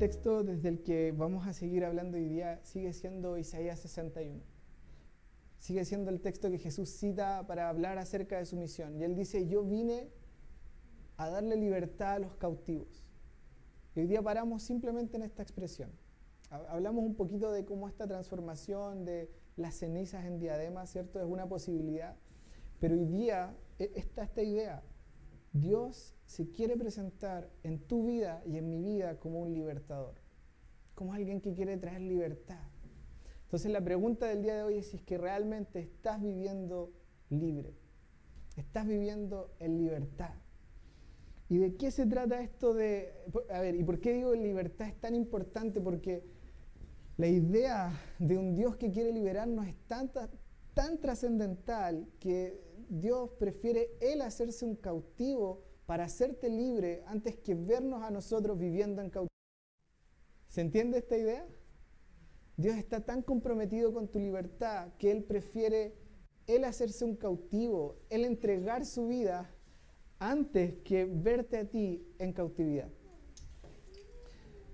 texto desde el que vamos a seguir hablando hoy día sigue siendo Isaías 61. Sigue siendo el texto que Jesús cita para hablar acerca de su misión. Y él dice, yo vine a darle libertad a los cautivos. Y hoy día paramos simplemente en esta expresión. Hablamos un poquito de cómo esta transformación de las cenizas en diadema, ¿cierto? Es una posibilidad. Pero hoy día e, está esta idea. Dios se quiere presentar en tu vida y en mi vida como un libertador, como alguien que quiere traer libertad. Entonces la pregunta del día de hoy es si es que realmente estás viviendo libre, estás viviendo en libertad. ¿Y de qué se trata esto de... A ver, ¿y por qué digo libertad es tan importante? Porque la idea de un Dios que quiere liberarnos es tan, tan trascendental que Dios prefiere Él hacerse un cautivo para hacerte libre antes que vernos a nosotros viviendo en cautividad. ¿Se entiende esta idea? Dios está tan comprometido con tu libertad que Él prefiere Él hacerse un cautivo, Él entregar su vida antes que verte a ti en cautividad.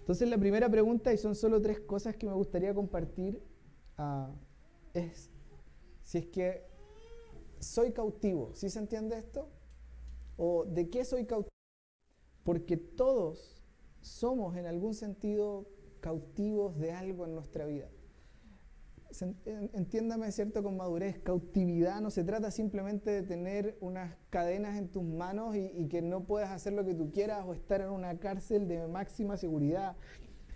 Entonces la primera pregunta, y son solo tres cosas que me gustaría compartir, ah, es si es que soy cautivo. ¿Sí se entiende esto? ¿O de qué soy cautivo? Porque todos somos en algún sentido cautivos de algo en nuestra vida. Entiéndame, ¿cierto? Con madurez, cautividad no se trata simplemente de tener unas cadenas en tus manos y, y que no puedas hacer lo que tú quieras o estar en una cárcel de máxima seguridad.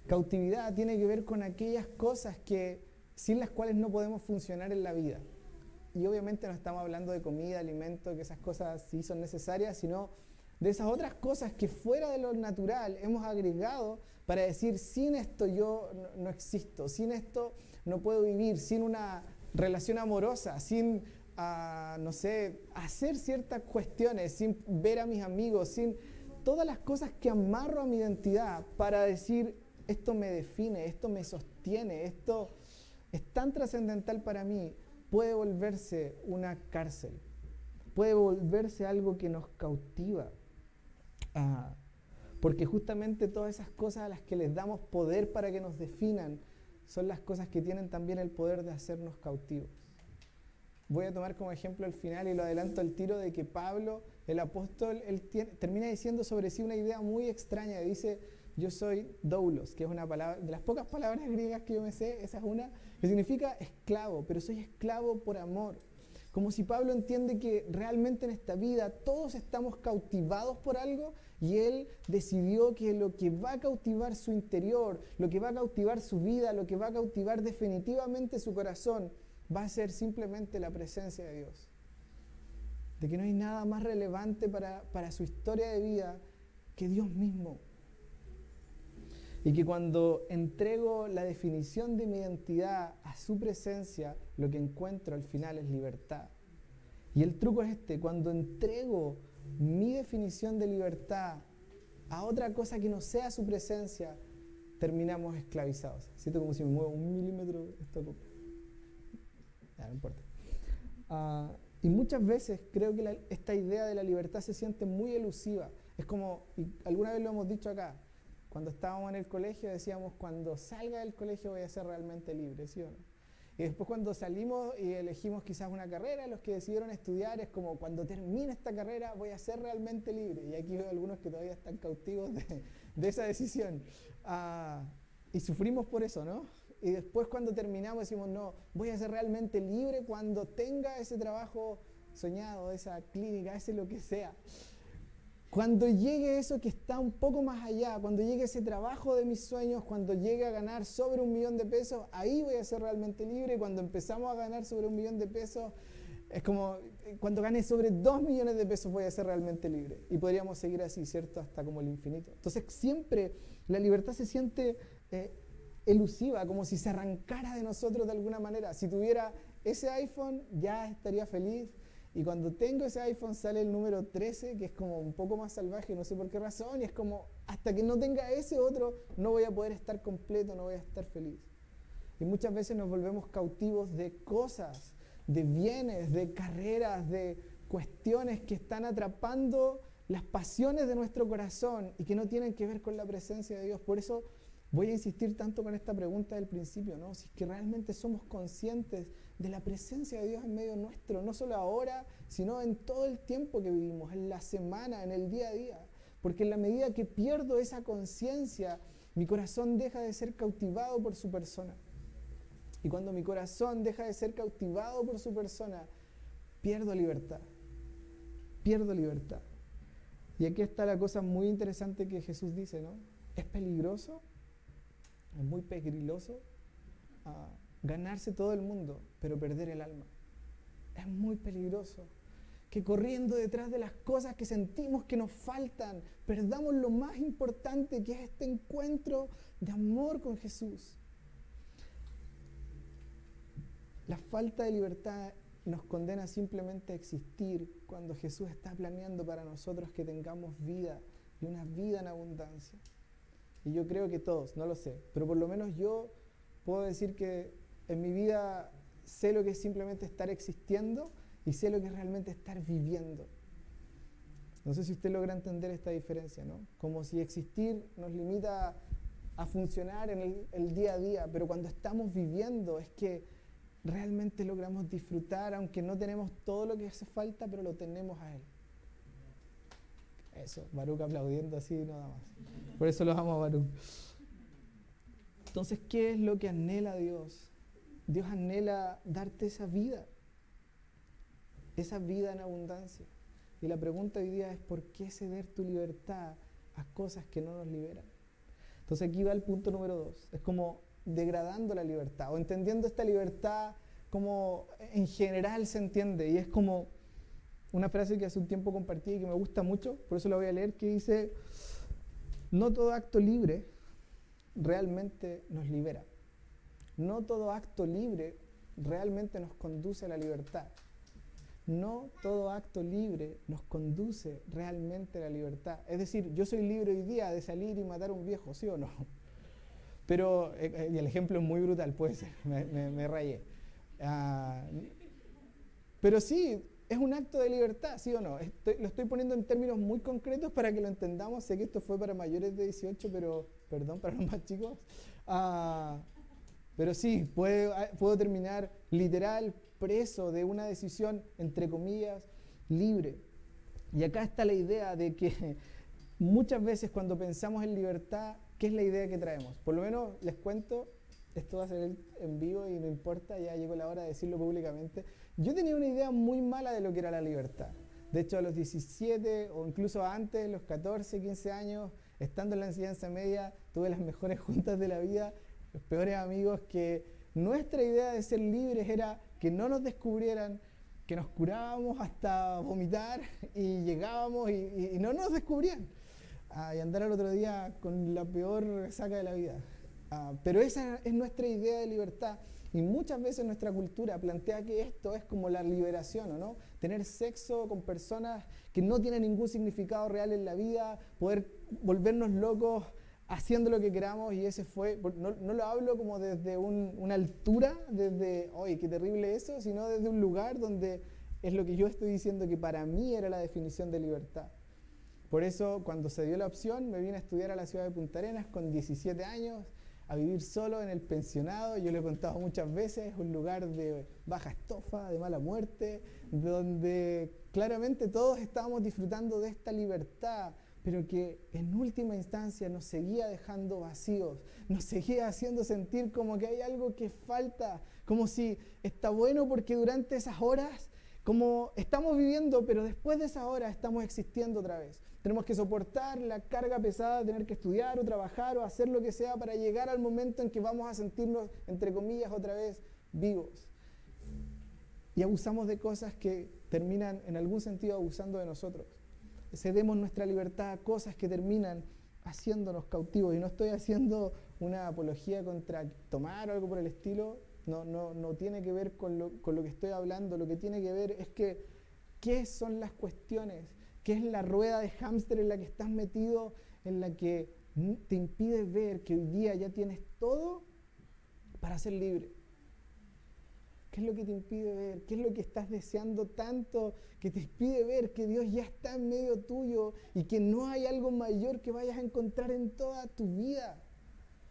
Cautividad tiene que ver con aquellas cosas que, sin las cuales no podemos funcionar en la vida y obviamente no estamos hablando de comida, alimento, que esas cosas sí son necesarias, sino de esas otras cosas que fuera de lo natural hemos agregado para decir, sin esto yo no, existo, sin esto no puedo vivir, sin una relación amorosa, sin, ah, no sé, hacer ciertas cuestiones, sin ver a mis amigos, sin todas las cosas que amarro a mi identidad para decir, esto me define, esto me sostiene, esto es tan trascendental para mí puede volverse una cárcel, puede volverse algo que nos cautiva. Ah, porque justamente todas esas cosas a las que les damos poder para que nos definan son las cosas que tienen también el poder de hacernos cautivos. Voy a tomar como ejemplo el final y lo adelanto al tiro de que Pablo, el apóstol, él termina diciendo sobre sí una idea muy extraña. Dice, yo soy doulos, que es una palabra, de las pocas palabras griegas que yo me sé, esa es una, que significa esclavo, pero soy esclavo por amor. Como si Pablo entiende que realmente en esta vida todos estamos cautivados por algo y él decidió que lo que va a cautivar su interior, lo que va a cautivar su vida, lo que va a cautivar definitivamente su corazón, va a ser simplemente la presencia de Dios. De que no hay nada más relevante para, para su historia de vida que Dios mismo. Y que cuando entrego la definición de mi identidad a su presencia, lo que encuentro al final es libertad. Y el truco es este, cuando entrego mi definición de libertad a otra cosa que no sea su presencia, terminamos esclavizados. Siento como si me muevo un milímetro esto. no importa. Ah, y muchas veces creo que esta idea de la libertad se siente muy elusiva. Es como, y alguna vez lo hemos dicho acá, cuando estábamos en el colegio decíamos, cuando salga del colegio voy a ser realmente libre, ¿sí o no? Y después cuando salimos y elegimos quizás una carrera, los que decidieron estudiar es como, cuando termine esta carrera voy a ser realmente libre. Y aquí veo algunos que todavía están cautivos de, esa decisión. Ah, y sufrimos por eso, ¿no? Y después cuando terminamos decimos, no, voy a ser realmente libre cuando tenga ese trabajo soñado, esa clínica, ese lo que sea. Cuando llegue eso que está un poco más allá, cuando llegue ese trabajo de mis sueños, cuando llegue a ganar sobre un millón de pesos, ahí voy a ser realmente libre. Cuando empezamos a ganar sobre un millón de pesos, es como cuando gane sobre dos millones de pesos voy a ser realmente libre. Y podríamos seguir así, ¿cierto? Hasta como el infinito. Entonces siempre la libertad se siente eh, elusiva, como si se arrancara de nosotros de alguna manera. Si tuviera ese iPhone, ya estaría feliz y cuando tengo ese iPhone sale el número 13, que es como un poco más salvaje, no sé por qué razón, y es como, hasta que no tenga ese otro, no voy a poder estar completo, no voy a estar feliz. Y muchas veces nos volvemos cautivos de cosas, de bienes, de carreras, de cuestiones que están atrapando las pasiones de nuestro corazón y que no tienen que ver con la presencia de Dios. Por eso Voy a insistir tanto con esta pregunta del principio, ¿no? Si es que realmente somos conscientes de la presencia de Dios en medio nuestro, no solo ahora, sino en todo el tiempo que vivimos, en la semana, en el día a día. Porque en la medida que pierdo esa conciencia, mi corazón deja de ser cautivado por su persona. Y cuando mi corazón deja de ser cautivado por su persona, pierdo libertad. Pierdo libertad. Y aquí está la cosa muy interesante que Jesús dice, ¿no? Es peligroso, es muy peligroso ah, ganarse todo el mundo, pero perder el alma. Es muy peligroso que corriendo detrás de las cosas que sentimos que nos faltan, perdamos lo más importante que es este encuentro de amor con Jesús. La falta de libertad nos condena simplemente a existir cuando Jesús está planeando para nosotros que tengamos vida y una vida en abundancia. Y yo creo que todos, no lo sé, pero por lo menos yo puedo decir que en mi vida sé lo que es simplemente estar existiendo y sé lo que es realmente estar viviendo. No sé si usted logra entender esta diferencia, ¿no? Como si existir nos limita a funcionar en el, día a día, pero cuando estamos viviendo es que realmente logramos disfrutar, aunque no tenemos todo lo que hace falta, pero lo tenemos a Él. Eso, Baruch aplaudiendo así, nada más. Por eso los amo a Baruch. Entonces, ¿qué es lo que anhela Dios? Dios anhela darte esa vida, esa vida en abundancia. Y la pregunta hoy día es, ¿por qué ceder tu libertad a cosas que no nos liberan? Entonces aquí va el punto número dos. Es como degradando la libertad o entendiendo esta libertad como en general se entiende. Y es como una frase que hace un tiempo compartí y que me gusta mucho, por eso la voy a leer, que dice, no todo acto libre realmente nos libera. No todo acto libre realmente nos conduce a la libertad. No todo acto libre nos conduce realmente a la libertad. Es decir, yo soy libre hoy día de salir y matar a un viejo, ¿sí o no? Pero eh, eh, y el ejemplo es muy brutal, puede ser, me, rayé. Ah, pero sí, es un acto de libertad, ¿sí o no? lo estoy poniendo en términos muy concretos para que lo entendamos. Sé que esto fue para mayores de 18, pero perdón, para los más chicos. Ah, pero sí, ah, puedo terminar literal preso de una decisión, entre comillas, libre. Y acá está la idea de que muchas veces cuando pensamos en libertad ¿Qué es la idea que traemos? Por lo menos les cuento, esto va a ser en vivo y no importa, ya llegó la hora de decirlo públicamente. Yo tenía una idea muy mala de lo que era la libertad. De hecho, a los 17 o incluso antes, los 14, 15 años, estando en la enseñanza media, tuve las mejores juntas de la vida, los peores amigos, que nuestra idea de ser libres era que no nos descubrieran, que nos curábamos hasta vomitar y llegábamos y, no nos descubrían y andar al otro día con la peor saca de la vida. Ah, pero esa es nuestra idea de libertad. Y muchas veces nuestra cultura plantea que esto es como la liberación, no? Tener sexo con personas que no tienen ningún significado real en la vida, poder volvernos locos haciendo lo que queramos y ese fue, no, lo hablo como desde una altura, desde, oye, qué terrible eso, sino desde un lugar donde es lo que yo estoy diciendo que para mí era la definición de libertad. Por eso, cuando se dio la opción, me vine a estudiar a la ciudad de Punta Arenas con 17 años, a vivir solo en el pensionado. Yo le he contado muchas veces, un lugar de baja estofa, de mala muerte, donde claramente todos estábamos disfrutando de esta libertad, pero que en última instancia nos seguía dejando vacíos, nos seguía haciendo sentir como que hay algo que falta, como si está bueno porque durante esas horas, como estamos viviendo, pero después de esas horas estamos existiendo otra vez. Tenemos que soportar la carga pesada de tener que estudiar o trabajar o hacer lo que sea para llegar al momento en que vamos a sentirnos, entre comillas, otra vez vivos. Y abusamos de cosas que terminan en algún sentido abusando de nosotros. Cedemos nuestra libertad a cosas que terminan haciéndonos cautivos. Y no estoy haciendo una apología contra tomar o algo por el estilo. No, no, no tiene que ver con lo, con lo que estoy hablando. Lo que tiene que ver es que, ¿qué son las cuestiones ¿Qué es la rueda de hámster en la que estás metido, en la que te impide ver que hoy día ya tienes todo para ser libre? ¿Qué es lo que te impide ver? ¿Qué es lo que estás deseando tanto que te impide ver que Dios ya está en medio tuyo y que no hay algo mayor que vayas a encontrar en toda tu vida?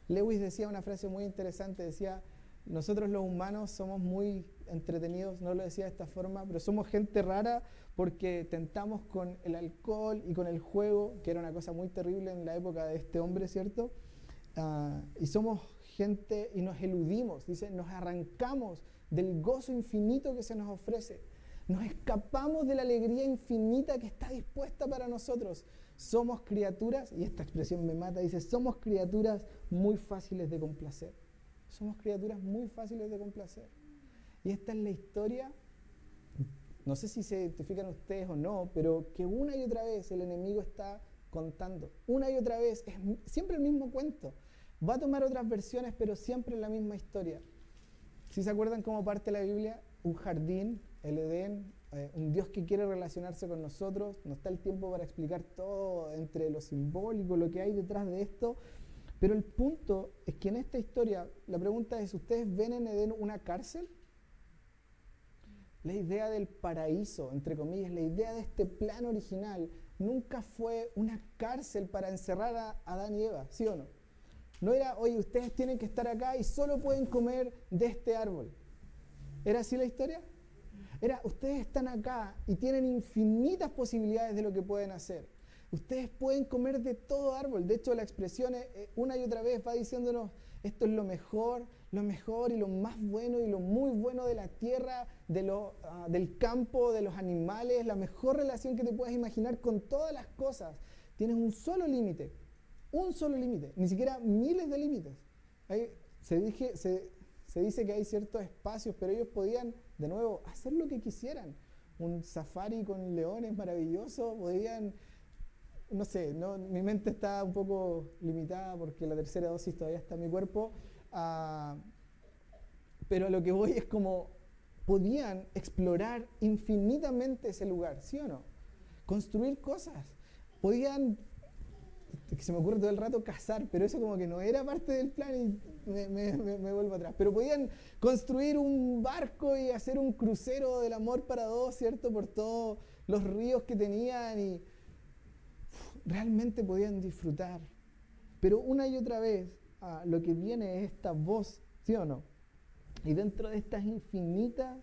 Lewis decía una frase muy interesante, decía, nosotros los humanos somos muy entretenidos, no lo decía de esta forma, pero somos gente rara porque tentamos con el alcohol y con el juego, que era una cosa muy terrible en la época de este hombre, ¿cierto? Ah, y somos gente y nos eludimos, dice, nos arrancamos del gozo infinito que se nos ofrece. Nos escapamos de la alegría infinita que está dispuesta para nosotros. Somos criaturas, y esta expresión me mata, dice, somos criaturas muy fáciles de complacer. Somos criaturas muy fáciles de complacer. Y esta es la historia, no sé si se identifican ustedes o no, pero que una y otra vez el enemigo está contando. Una y otra vez, es siempre el mismo cuento. Va a tomar otras versiones, pero siempre la misma historia. Si se acuerdan cómo parte la Biblia, un jardín, el Edén, eh, un Dios que quiere relacionarse con nosotros, no está el tiempo para explicar todo entre lo simbólico, lo que hay detrás de esto, pero el punto es que en esta historia, la pregunta es, ¿ustedes ven en Edén una cárcel? La idea del paraíso, entre comillas, la idea de este plan original, nunca fue una cárcel para encerrar a Adán y Eva, ¿sí o no? No era, oye, ustedes tienen que estar acá y solo pueden comer de este árbol. ¿Era así la historia? Era, ustedes están acá y tienen infinitas posibilidades de lo que pueden hacer. Ustedes pueden comer de todo árbol. De hecho, la expresión eh, una y otra vez va diciéndonos, esto es lo mejor, lo mejor y lo más bueno y lo muy bueno de la tierra, de lo, ah, del campo, de los animales, la mejor relación que te puedas imaginar con todas las cosas. Tienes un solo límite, un solo límite, ni siquiera miles de límites. se, dije, se, se dice que hay ciertos espacios, pero ellos podían, de nuevo, hacer lo que quisieran. Un safari con leones maravilloso, podían, no sé, no, mi mente está un poco limitada porque la tercera dosis todavía está en mi cuerpo, uh, pero a lo que voy es como podían explorar infinitamente ese lugar, ¿sí o no? Construir cosas, podían que se me ocurre todo el rato cazar, pero eso como que no era parte del plan y me, vuelvo atrás. Pero podían construir un barco y hacer un crucero del amor para dos, ¿cierto? Por todos los ríos que tenían y realmente podían disfrutar. Pero una y otra vez ah, lo que viene es esta voz, ¿sí o no? Y dentro de estas infinitas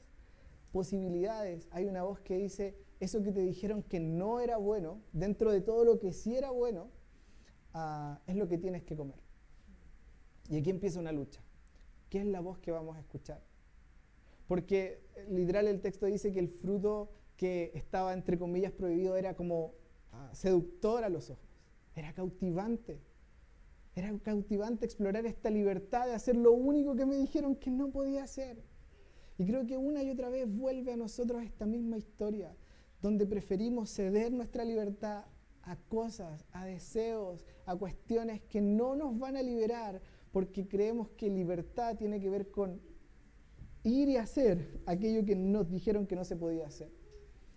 posibilidades hay una voz que dice, eso que te dijeron que no era bueno, dentro de todo lo que sí era bueno, es lo que tienes que comer. Y aquí empieza una lucha. ¿Qué es la voz que vamos a escuchar? Porque eh, literal el texto dice que el fruto que estaba entre comillas prohibido era como ah, seductor a los ojos, era cautivante. Era cautivante explorar esta libertad de hacer lo único que me dijeron que no podía hacer. Y creo que una y otra vez vuelve a nosotros esta misma historia, donde preferimos ceder nuestra libertad a cosas, a deseos, a cuestiones que no nos van a liberar porque creemos que libertad tiene que ver con ir y hacer aquello que nos dijeron que no se podía hacer.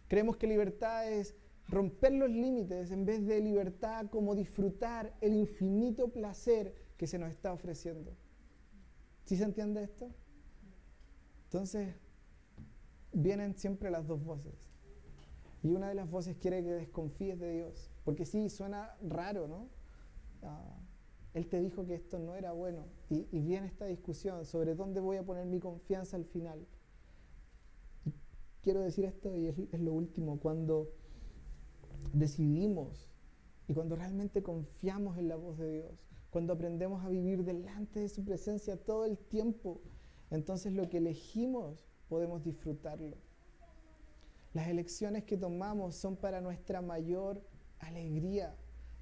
Creemos que libertad es romper los límites en vez de libertad como disfrutar el infinito placer que se nos está ofreciendo. ¿Sí se entiende esto? Entonces, vienen siempre las dos voces. Y una de las voces quiere que desconfíes de Dios. Porque sí, suena raro, ¿no? Ah, él te dijo que esto no era bueno. Y, viene esta discusión sobre dónde voy a poner mi confianza al final. quiero decir esto y es, lo último, cuando decidimos y cuando realmente confiamos en la voz de Dios, cuando aprendemos a vivir delante de su presencia todo el tiempo, entonces lo que elegimos podemos disfrutarlo. Las elecciones que tomamos son para nuestra mayor alegría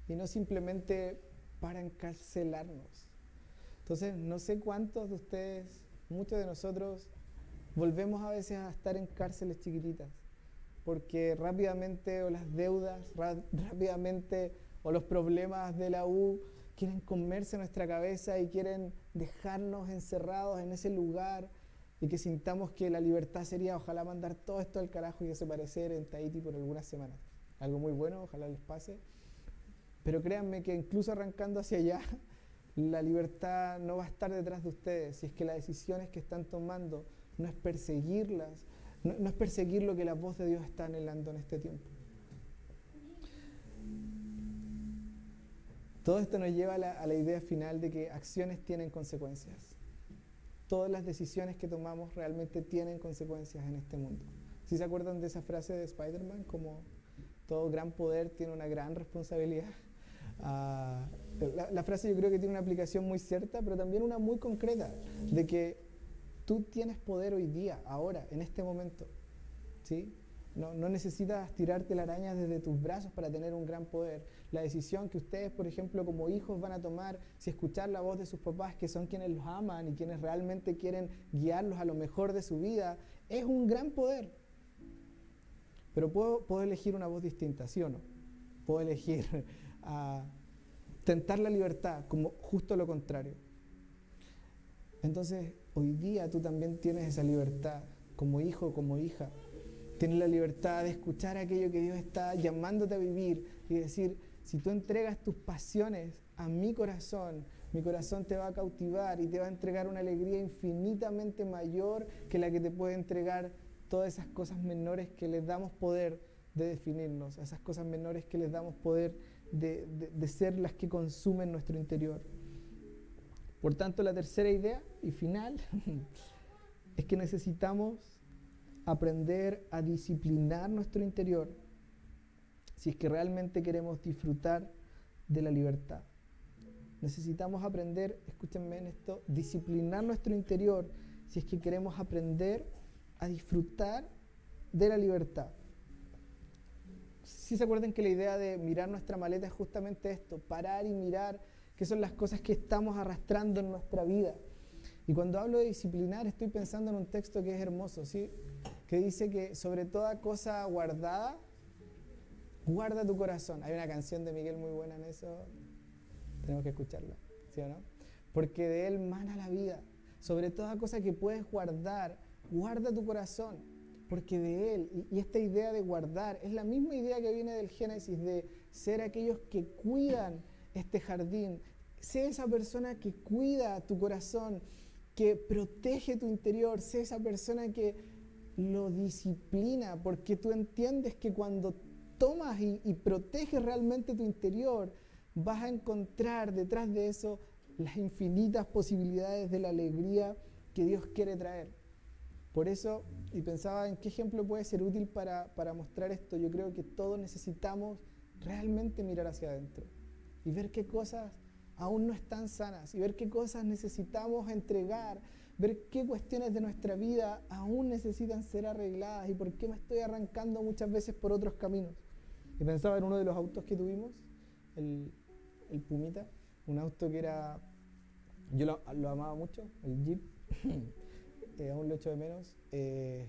y no simplemente para encarcelarnos. Entonces, no sé cuántos de ustedes, muchos de nosotros, volvemos a veces a estar en cárceles chiquititas, porque rápidamente o las deudas, rápidamente o los problemas de la U quieren comerse nuestra cabeza y quieren dejarnos encerrados en ese lugar y que sintamos que la libertad sería ojalá mandar todo esto al carajo y desaparecer en Tahiti por algunas semanas. Algo muy bueno, ojalá les pase. Pero créanme que incluso arrancando hacia allá, la libertad no va a estar detrás de ustedes si es que las decisiones que están tomando no es perseguirlas, no, es perseguir lo que la voz de Dios está anhelando en este tiempo. Todo esto nos lleva a la, a la idea final de que acciones tienen consecuencias. Todas las decisiones que tomamos realmente tienen consecuencias en este mundo. ¿Sí se acuerdan de esa frase de Spider-Man? Como todo gran poder tiene una gran responsabilidad. Ah, la, frase yo creo que tiene una aplicación muy cierta, pero también una muy concreta, de que tú tienes poder hoy día, ahora, en este momento. ¿sí? No, no, necesitas tirarte la araña desde tus brazos para tener un gran poder. La decisión que ustedes, por ejemplo, como hijos van a tomar, si escuchar la voz de sus papás, que son quienes los aman y quienes realmente quieren guiarlos a lo mejor de su vida, es un gran poder. Pero puedo, elegir una voz distinta, ¿sí o no? Puedo elegir a tentar la libertad como justo lo contrario. Entonces, hoy día tú también tienes esa libertad como hijo, como hija. Tienes la libertad de escuchar aquello que Dios está llamándote a vivir y decir, si tú entregas tus pasiones a mi corazón, mi corazón te va a cautivar y te va a entregar una alegría infinitamente mayor que la que te puede entregar todas esas cosas menores que les damos poder de definirnos, esas cosas menores que les damos poder de, ser las que consumen nuestro interior. Por tanto, la tercera idea y final es que necesitamos aprender a disciplinar nuestro interior si es que realmente queremos disfrutar de la libertad. Necesitamos aprender, escúchenme en esto, disciplinar nuestro interior si es que queremos aprender a disfrutar de la libertad. Si se acuerdan que la idea de mirar nuestra maleta es justamente esto, parar y mirar qué son las cosas que estamos arrastrando en nuestra vida. Y cuando hablo de disciplinar estoy pensando en un texto que es hermoso, ¿sí? que dice que sobre toda cosa guardada, guarda tu corazón. Hay una canción de Miguel muy buena en eso, tenemos que escucharla, ¿sí o no? Porque de él mana la vida. Sobre toda cosa que puedes guardar, guarda tu corazón, porque de Él, y, esta idea de guardar, es la misma idea que viene del Génesis, de ser aquellos que cuidan este jardín. Sé esa persona que cuida tu corazón, que protege tu interior, sé esa persona que lo disciplina, porque tú entiendes que cuando tomas y, proteges realmente tu interior, vas a encontrar detrás de eso las infinitas posibilidades de la alegría que Dios quiere traer. Por eso, y pensaba en qué ejemplo puede ser útil para, mostrar esto, yo creo que todos necesitamos realmente mirar hacia adentro y ver qué cosas aún no están sanas y ver qué cosas necesitamos entregar, ver qué cuestiones de nuestra vida aún necesitan ser arregladas y por qué me estoy arrancando muchas veces por otros caminos. Y pensaba en uno de los autos que tuvimos, el, Pumita, un auto que era, yo lo, lo amaba mucho, el Jeep. Eh, aún lo de menos. Eh,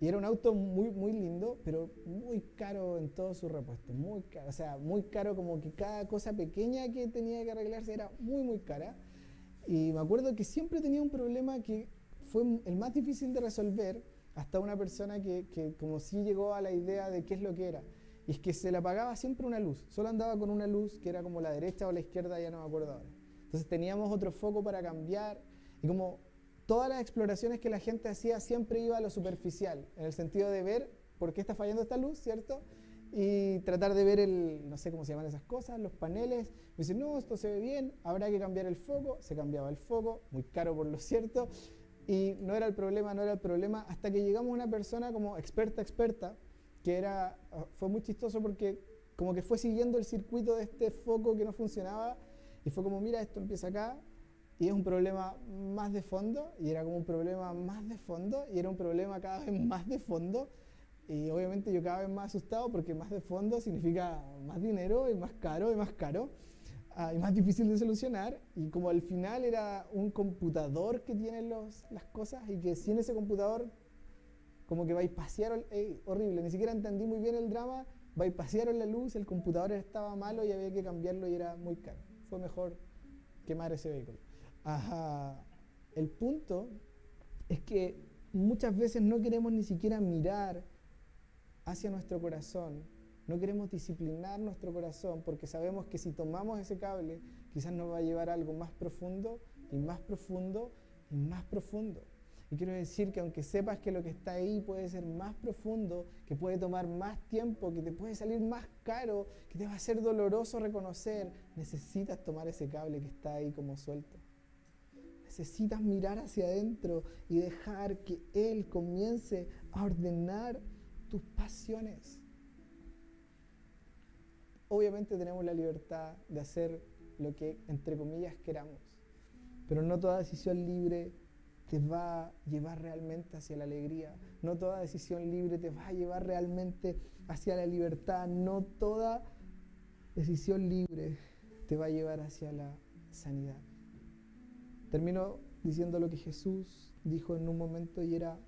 y era un auto muy, muy lindo, pero muy caro en todos sus repuestos, muy caro, o sea, muy caro como que cada cosa pequeña que tenía que arreglarse era muy, muy cara. Y me acuerdo que siempre tenía un problema que fue el más difícil de resolver hasta una persona que, que como si llegó a la idea de qué es lo que era. Y es que se le apagaba siempre una luz, solo andaba con una luz que era como la derecha o la izquierda, ya no me acuerdo ahora. Entonces teníamos otro foco para cambiar y como todas las exploraciones que la gente hacía siempre iba a lo superficial, en el sentido de ver por qué está fallando esta luz, ¿cierto? Y tratar de ver el, no sé cómo se llaman esas cosas, los paneles. Me dicen, no, esto se ve bien, habrá que cambiar el foco. Se cambiaba el foco, muy caro por lo cierto. Y no era el problema, no era el problema, hasta que llegamos a una persona como experta, experta, que era, ah, fue muy chistoso porque como que fue siguiendo el circuito de este foco que no funcionaba y fue como, mira, esto empieza acá, y es un problema más de fondo, y era como un problema más de fondo, y era un problema cada vez más de fondo, y obviamente yo cada vez más asustado porque más de fondo significa más dinero y más caro y más caro, ah, y más difícil de solucionar, y como al final era un computador que tiene los, las cosas, y que sin ese computador como que bypasearon, hey, horrible, ni siquiera entendí muy bien el drama, bypasearon la luz, el computador estaba malo y había que cambiarlo y era muy caro. Fue mejor quemar ese vehículo. Ajá. El punto es que muchas veces no queremos ni siquiera mirar hacia nuestro corazón, no queremos disciplinar nuestro corazón porque sabemos que si tomamos ese cable quizás nos va a llevar a algo más profundo y más profundo y más profundo. Y quiero decir que aunque sepas que lo que está ahí puede ser más profundo, que puede tomar más tiempo, que te puede salir más caro, que te va a ser doloroso reconocer, necesitas tomar ese cable que está ahí como suelto. Necesitas mirar hacia adentro y dejar que Él comience a ordenar tus pasiones. Obviamente tenemos la libertad de hacer lo que, entre comillas, queramos, pero no toda decisión libre te va a llevar realmente hacia la alegría. No toda decisión libre te va a llevar realmente hacia la libertad. No toda decisión libre te va a llevar hacia la sanidad. Termino diciendo lo que Jesús dijo en un momento y era,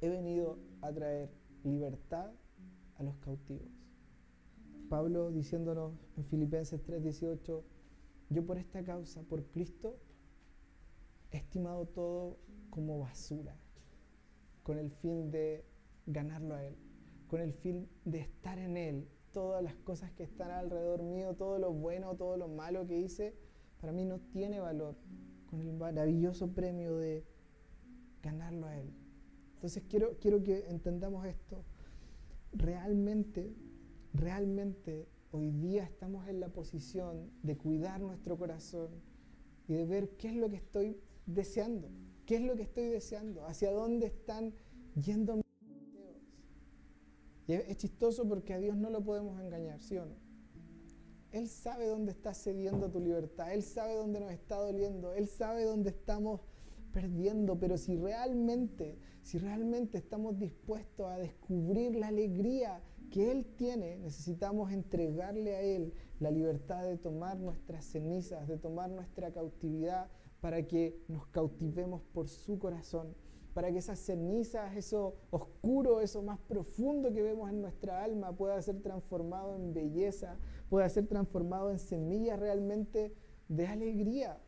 he venido a traer libertad a los cautivos. Pablo diciéndonos en Filipenses 3:18, yo por esta causa, por Cristo, he estimado todo como basura, con el fin de ganarlo a Él, con el fin de estar en Él. Todas las cosas que están alrededor mío, todo lo bueno, todo lo malo que hice, para mí no tiene valor, con el maravilloso premio de ganarlo a Él. Entonces quiero, quiero que entendamos esto. Realmente, realmente hoy día estamos en la posición de cuidar nuestro corazón y de ver qué es lo que estoy deseando? ¿Qué es lo que estoy deseando? ¿Hacia dónde están yendo mis deseos? Es chistoso porque a Dios no lo podemos engañar, ¿sí o no? Él sabe dónde está cediendo tu libertad, Él sabe dónde nos está doliendo, Él sabe dónde estamos perdiendo, pero si realmente, si realmente estamos dispuestos a descubrir la alegría que Él tiene, necesitamos entregarle a Él la libertad de tomar nuestras cenizas, de tomar nuestra cautividad, para que nos cautivemos por su corazón, para que esas cenizas, eso oscuro, eso más profundo que vemos en nuestra alma pueda ser transformado en belleza, pueda ser transformado en semillas realmente de alegría.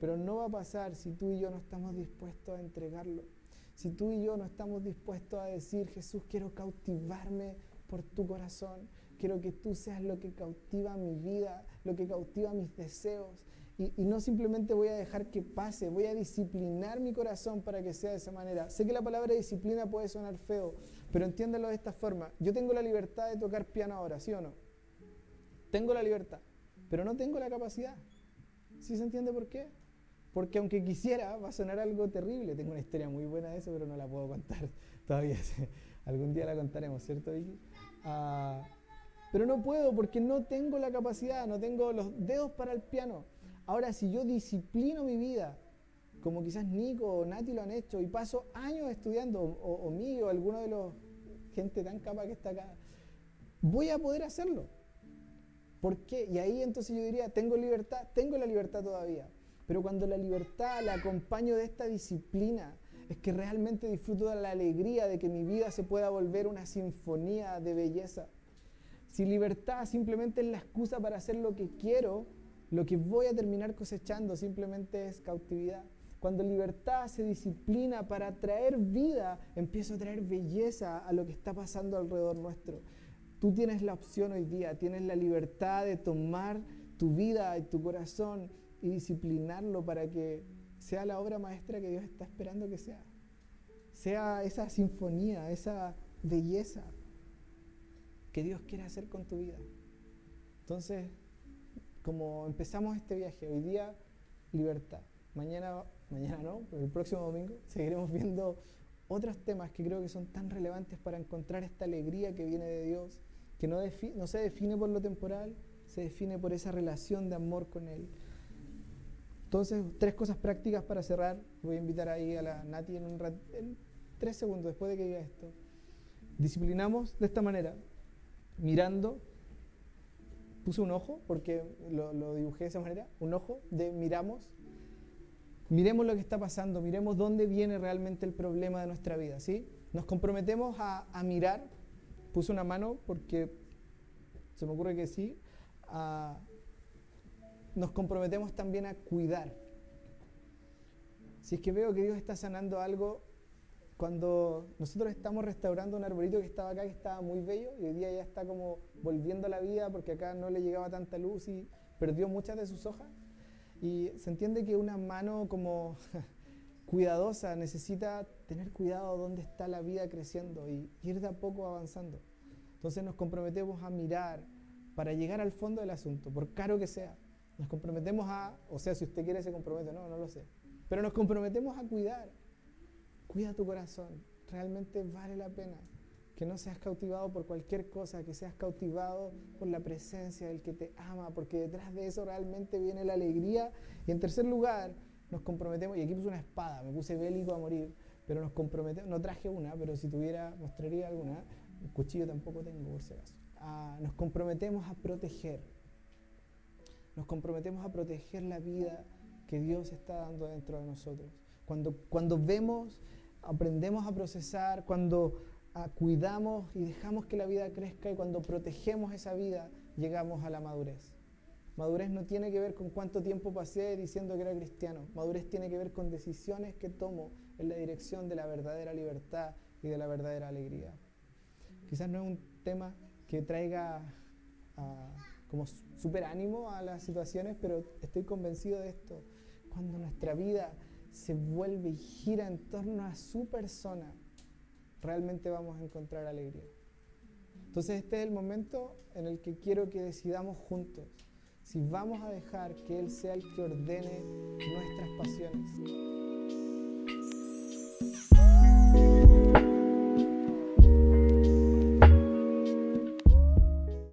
Pero no va a pasar si tú y yo no estamos dispuestos a entregarlo. Si tú y yo no estamos dispuestos a decir, Jesús, quiero cautivarme por tu corazón. Quiero que tú seas lo que cautiva mi vida, lo que cautiva mis deseos. Y, no simplemente voy a dejar que pase, voy a disciplinar mi corazón para que sea de esa manera. Sé que la palabra disciplina puede sonar feo, pero entiéndelo de esta forma. Yo tengo la libertad de tocar piano ahora, ¿sí o no? Tengo la libertad, pero no tengo la capacidad. ¿Sí se entiende por qué? Porque aunque quisiera, va a sonar algo terrible. Tengo una historia muy buena de eso, pero no la puedo contar todavía. Algún día la contaremos, ¿cierto, Vicky? Ah, pero no puedo porque no tengo la capacidad, no tengo los dedos para el piano. Ahora, si yo disciplino mi vida, como quizás Nico o Nati lo han hecho, y paso años estudiando, o, mí o alguno de los gente tan capaz que está acá, voy a poder hacerlo. ¿Por qué? Y ahí entonces yo diría, tengo libertad, tengo la libertad todavía. Pero cuando la libertad la acompaño de esta disciplina, es que realmente disfruto de la alegría de que mi vida se pueda volver una sinfonía de belleza. Si libertad simplemente es la excusa para hacer lo que quiero, lo que voy a terminar cosechando simplemente es cautividad. Cuando libertad se disciplina para traer vida, empiezo a traer belleza a lo que está pasando alrededor nuestro. Tú tienes la opción hoy día, tienes la libertad de tomar tu vida y tu corazón y disciplinarlo para que sea la obra maestra que Dios está esperando que sea. Sea esa sinfonía, esa belleza que Dios quiere hacer con tu vida. Entonces, como empezamos este viaje, hoy día libertad, mañana, mañana no, pero el próximo domingo seguiremos viendo otros temas que creo que son tan relevantes para encontrar esta alegría que viene de Dios, que no, se define por lo temporal, se define por esa relación de amor con Él. Entonces, tres cosas prácticas para cerrar. Voy a invitar ahí a la Nati en, un en tres segundos después de que diga esto. Disciplinamos de esta manera, mirando puse un ojo, porque lo, dibujé de esa manera, un ojo de miramos, miremos lo que está pasando, miremos dónde viene realmente el problema de nuestra vida, ¿sí? Nos comprometemos a, mirar, puse una mano porque se me ocurre que sí, nos comprometemos también a cuidar. Si es que veo que Dios está sanando algo, cuando nosotros estamos restaurando un arbolito que estaba acá, que estaba muy bello, y hoy día ya está como volviendo a la vida porque acá no le llegaba tanta luz y perdió muchas de sus hojas. Y se entiende que una mano como cuidadosa necesita tener cuidado dónde está la vida creciendo y ir de a poco avanzando. Entonces nos comprometemos a mirar para llegar al fondo del asunto, por caro que sea. Nos comprometemos a, o sea, si usted quiere se compromete, no, no lo sé. Pero nos comprometemos a cuidar. Cuida tu corazón, realmente vale la pena. Que no seas cautivado por cualquier cosa, que seas cautivado por la presencia del que te ama, porque detrás de eso realmente viene la alegría. Y en tercer lugar, nos comprometemos, y aquí puse una espada, me puse bélico a morir, pero nos comprometemos, no traje una, pero si tuviera, mostraría alguna, un cuchillo tampoco tengo por si acaso. Ah, nos comprometemos a proteger, nos comprometemos a proteger la vida que Dios está dando dentro de nosotros. Cuando, cuando vemos, aprendemos a procesar, cuando ah, cuidamos y dejamos que la vida crezca y cuando protegemos esa vida, llegamos a la madurez. Madurez no tiene que ver con cuánto tiempo pasé diciendo que era cristiano. Madurez tiene que ver con decisiones que tomo en la dirección de la verdadera libertad y de la verdadera alegría. Quizás no es un tema que traiga uh, como super ánimo a las situaciones, pero estoy convencido de esto. Cuando nuestra vida se vuelve y gira en torno a su persona, realmente vamos a encontrar alegría. Entonces este es el momento en el que quiero que decidamos juntos si vamos a dejar que Él sea el que ordene nuestras pasiones.